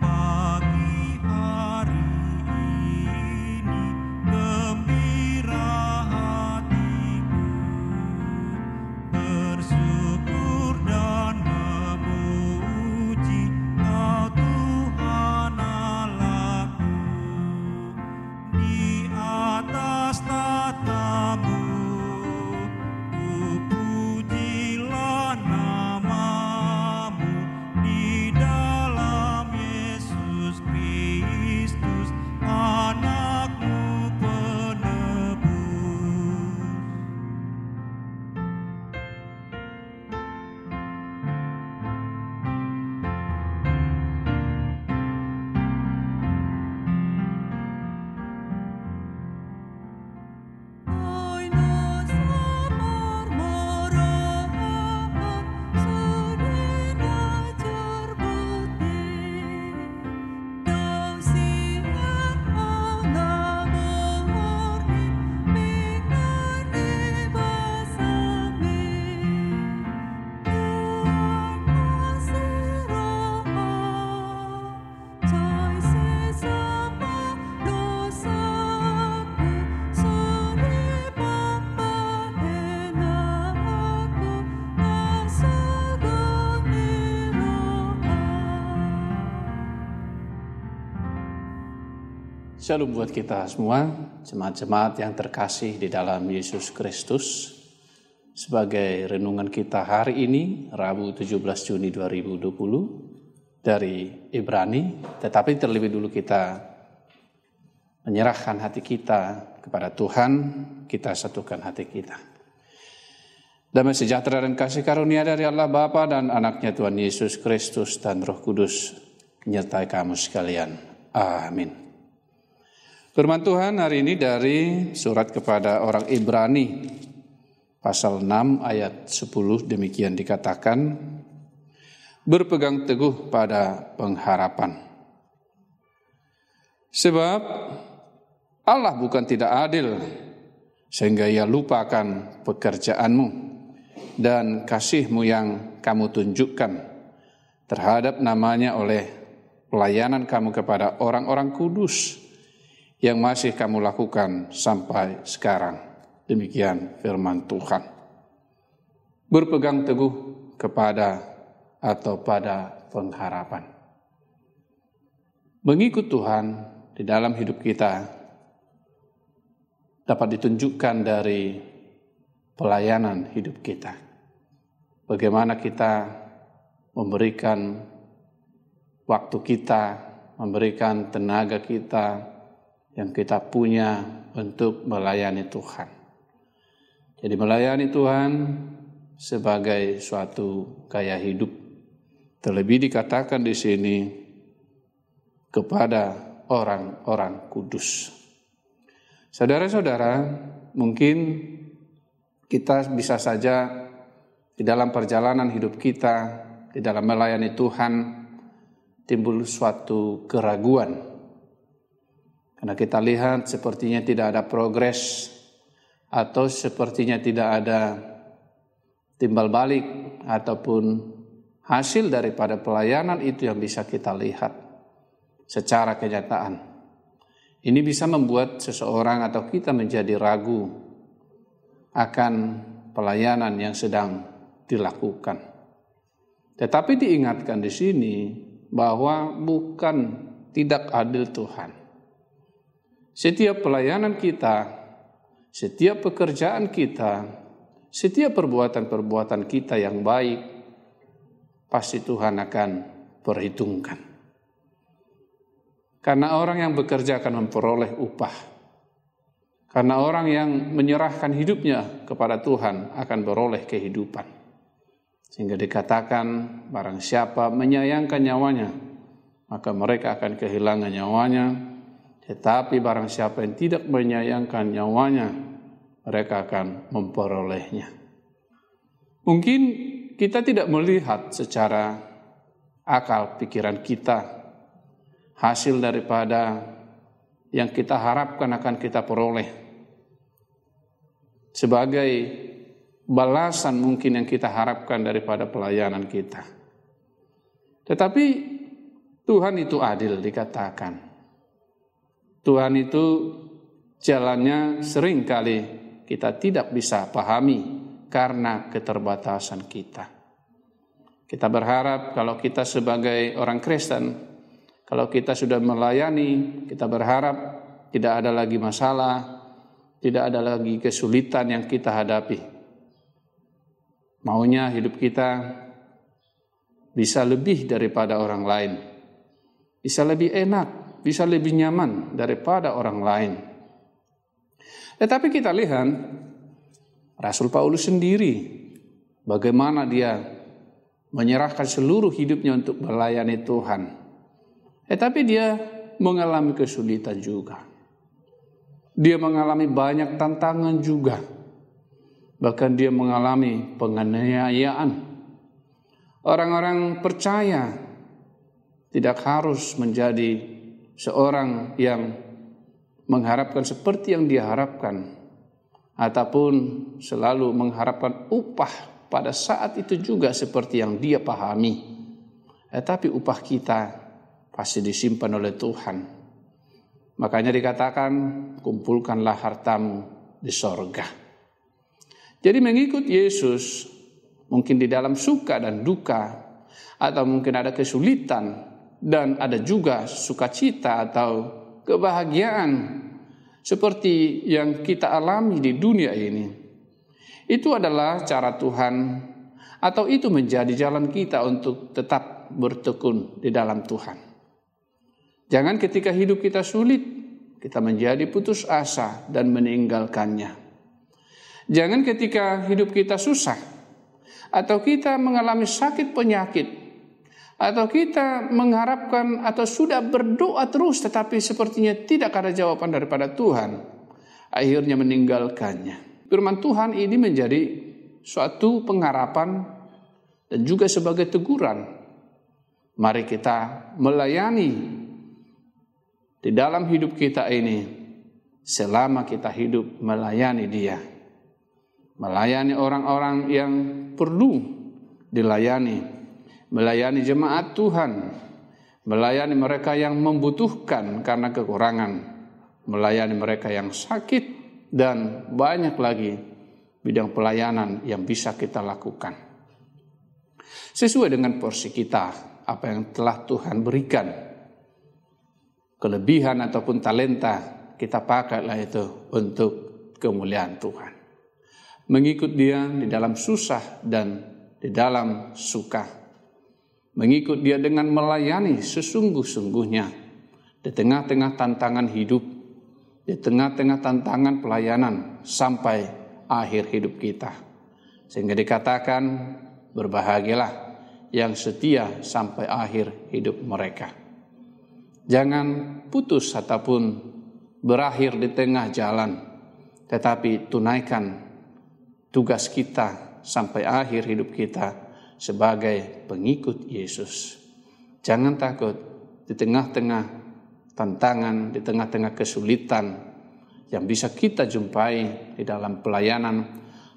Bye. Shalom buat kita semua, jemaat-jemaat yang terkasih di dalam Yesus Kristus. Sebagai renungan kita hari ini, Rabu 17 Juni 2020 dari Ibrani, tetapi terlebih dulu kita menyerahkan hati kita kepada Tuhan, kita satukan hati kita. Damai sejahtera dan kasih karunia dari Allah Bapa dan anaknya Tuhan Yesus Kristus dan Roh Kudus menyertai kamu sekalian. Amin. Firman Tuhan hari ini dari surat kepada orang Ibrani pasal 6 ayat 10 demikian dikatakan berpegang teguh pada pengharapan. Sebab Allah bukan tidak adil sehingga ia lupakan pekerjaanmu dan kasihmu yang kamu tunjukkan terhadap namanya oleh pelayanan kamu kepada orang-orang kudus yang masih kamu lakukan sampai sekarang. Demikian firman Tuhan. Berpegang teguh kepada atau pada pengharapan. Mengikut Tuhan di dalam hidup kita dapat ditunjukkan dari pelayanan hidup kita. Bagaimana kita memberikan waktu kita, memberikan tenaga kita, yang kita punya untuk melayani Tuhan. Jadi melayani Tuhan sebagai suatu gaya hidup. Terlebih dikatakan di sini kepada orang-orang kudus. Saudara-saudara, mungkin kita bisa saja di dalam perjalanan hidup kita, di dalam melayani Tuhan, timbul suatu keraguan karena kita lihat sepertinya tidak ada progres atau sepertinya tidak ada timbal balik ataupun hasil daripada pelayanan itu yang bisa kita lihat secara kenyataan. Ini bisa membuat seseorang atau kita menjadi ragu akan pelayanan yang sedang dilakukan. Tetapi diingatkan di sini bahwa bukan tidak adil Tuhan. Setiap pelayanan kita, setiap pekerjaan kita, setiap perbuatan-perbuatan kita yang baik, pasti Tuhan akan perhitungkan. Karena orang yang bekerja akan memperoleh upah. Karena orang yang menyerahkan hidupnya kepada Tuhan akan beroleh kehidupan. Sehingga dikatakan barang siapa menyayangkan nyawanya, maka mereka akan kehilangan nyawanya tetapi barang siapa yang tidak menyayangkan nyawanya, mereka akan memperolehnya. Mungkin kita tidak melihat secara akal pikiran kita hasil daripada yang kita harapkan akan kita peroleh. Sebagai balasan mungkin yang kita harapkan daripada pelayanan kita. Tetapi Tuhan itu adil dikatakan. Tuhan itu jalannya sering kali kita tidak bisa pahami karena keterbatasan kita. Kita berharap kalau kita sebagai orang Kristen, kalau kita sudah melayani, kita berharap tidak ada lagi masalah, tidak ada lagi kesulitan yang kita hadapi. Maunya hidup kita bisa lebih daripada orang lain, bisa lebih enak, bisa lebih nyaman daripada orang lain. Tetapi kita lihat Rasul Paulus sendiri bagaimana dia menyerahkan seluruh hidupnya untuk melayani Tuhan. Tetapi dia mengalami kesulitan juga. Dia mengalami banyak tantangan juga. Bahkan dia mengalami penganiayaan. Orang-orang percaya tidak harus menjadi seorang yang mengharapkan seperti yang dia harapkan ataupun selalu mengharapkan upah pada saat itu juga seperti yang dia pahami. Tetapi upah kita pasti disimpan oleh Tuhan. Makanya dikatakan kumpulkanlah hartamu di sorga. Jadi mengikut Yesus mungkin di dalam suka dan duka atau mungkin ada kesulitan dan ada juga sukacita atau kebahagiaan seperti yang kita alami di dunia ini. Itu adalah cara Tuhan atau itu menjadi jalan kita untuk tetap bertekun di dalam Tuhan. Jangan ketika hidup kita sulit, kita menjadi putus asa dan meninggalkannya. Jangan ketika hidup kita susah, atau kita mengalami sakit penyakit, atau kita mengharapkan atau sudah berdoa terus tetapi sepertinya tidak ada jawaban daripada Tuhan, akhirnya meninggalkannya. Firman Tuhan ini menjadi suatu pengharapan dan juga sebagai teguran. Mari kita melayani di dalam hidup kita ini selama kita hidup melayani Dia. Melayani orang-orang yang perlu dilayani melayani jemaat Tuhan, melayani mereka yang membutuhkan karena kekurangan, melayani mereka yang sakit, dan banyak lagi bidang pelayanan yang bisa kita lakukan. Sesuai dengan porsi kita, apa yang telah Tuhan berikan, kelebihan ataupun talenta, kita pakailah itu untuk kemuliaan Tuhan. Mengikut dia di dalam susah dan di dalam suka mengikut dia dengan melayani sesungguh-sungguhnya di tengah-tengah tantangan hidup, di tengah-tengah tantangan pelayanan sampai akhir hidup kita. Sehingga dikatakan berbahagialah yang setia sampai akhir hidup mereka. Jangan putus ataupun berakhir di tengah jalan, tetapi tunaikan tugas kita sampai akhir hidup kita sebagai pengikut Yesus. Jangan takut di tengah-tengah tantangan, di tengah-tengah kesulitan yang bisa kita jumpai di dalam pelayanan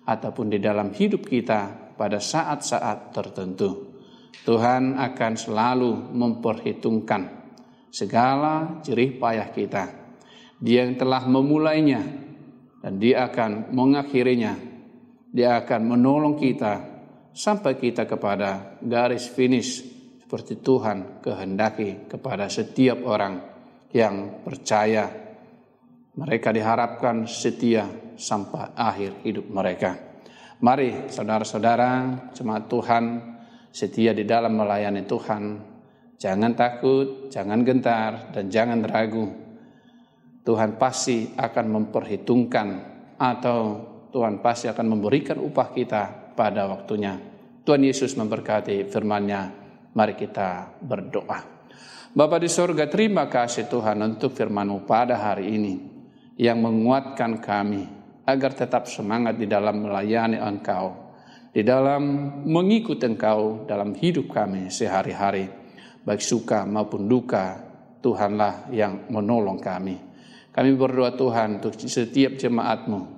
ataupun di dalam hidup kita pada saat-saat tertentu. Tuhan akan selalu memperhitungkan segala jerih payah kita. Dia yang telah memulainya dan dia akan mengakhirinya. Dia akan menolong kita sampai kita kepada garis finish seperti Tuhan kehendaki kepada setiap orang yang percaya mereka diharapkan setia sampai akhir hidup mereka. Mari saudara-saudara, jemaat Tuhan, setia di dalam melayani Tuhan. Jangan takut, jangan gentar, dan jangan ragu. Tuhan pasti akan memperhitungkan atau Tuhan pasti akan memberikan upah kita pada waktunya. Tuhan Yesus memberkati firman-Nya. Mari kita berdoa. Bapa di sorga, terima kasih Tuhan untuk firman-Mu pada hari ini yang menguatkan kami agar tetap semangat di dalam melayani Engkau, di dalam mengikut Engkau dalam hidup kami sehari-hari, baik suka maupun duka, Tuhanlah yang menolong kami. Kami berdoa Tuhan untuk setiap jemaat-Mu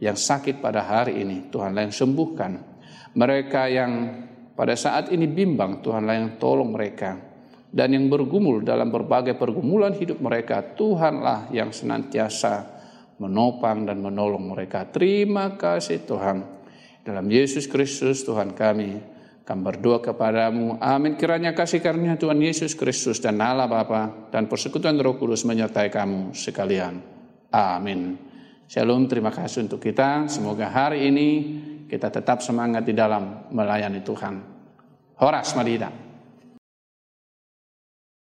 yang sakit pada hari ini, Tuhanlah yang sembuhkan. Mereka yang pada saat ini bimbang, Tuhanlah yang tolong mereka. Dan yang bergumul dalam berbagai pergumulan hidup mereka, Tuhanlah yang senantiasa menopang dan menolong mereka. Terima kasih Tuhan. Dalam Yesus Kristus Tuhan kami, kami berdoa kepadamu. Amin. Kiranya kasih karunia Tuhan Yesus Kristus dan Allah Bapa dan persekutuan Roh Kudus menyertai kamu sekalian. Amin. Shalom, terima kasih untuk kita. Semoga hari ini kita tetap semangat di dalam melayani Tuhan. Horas Madinah.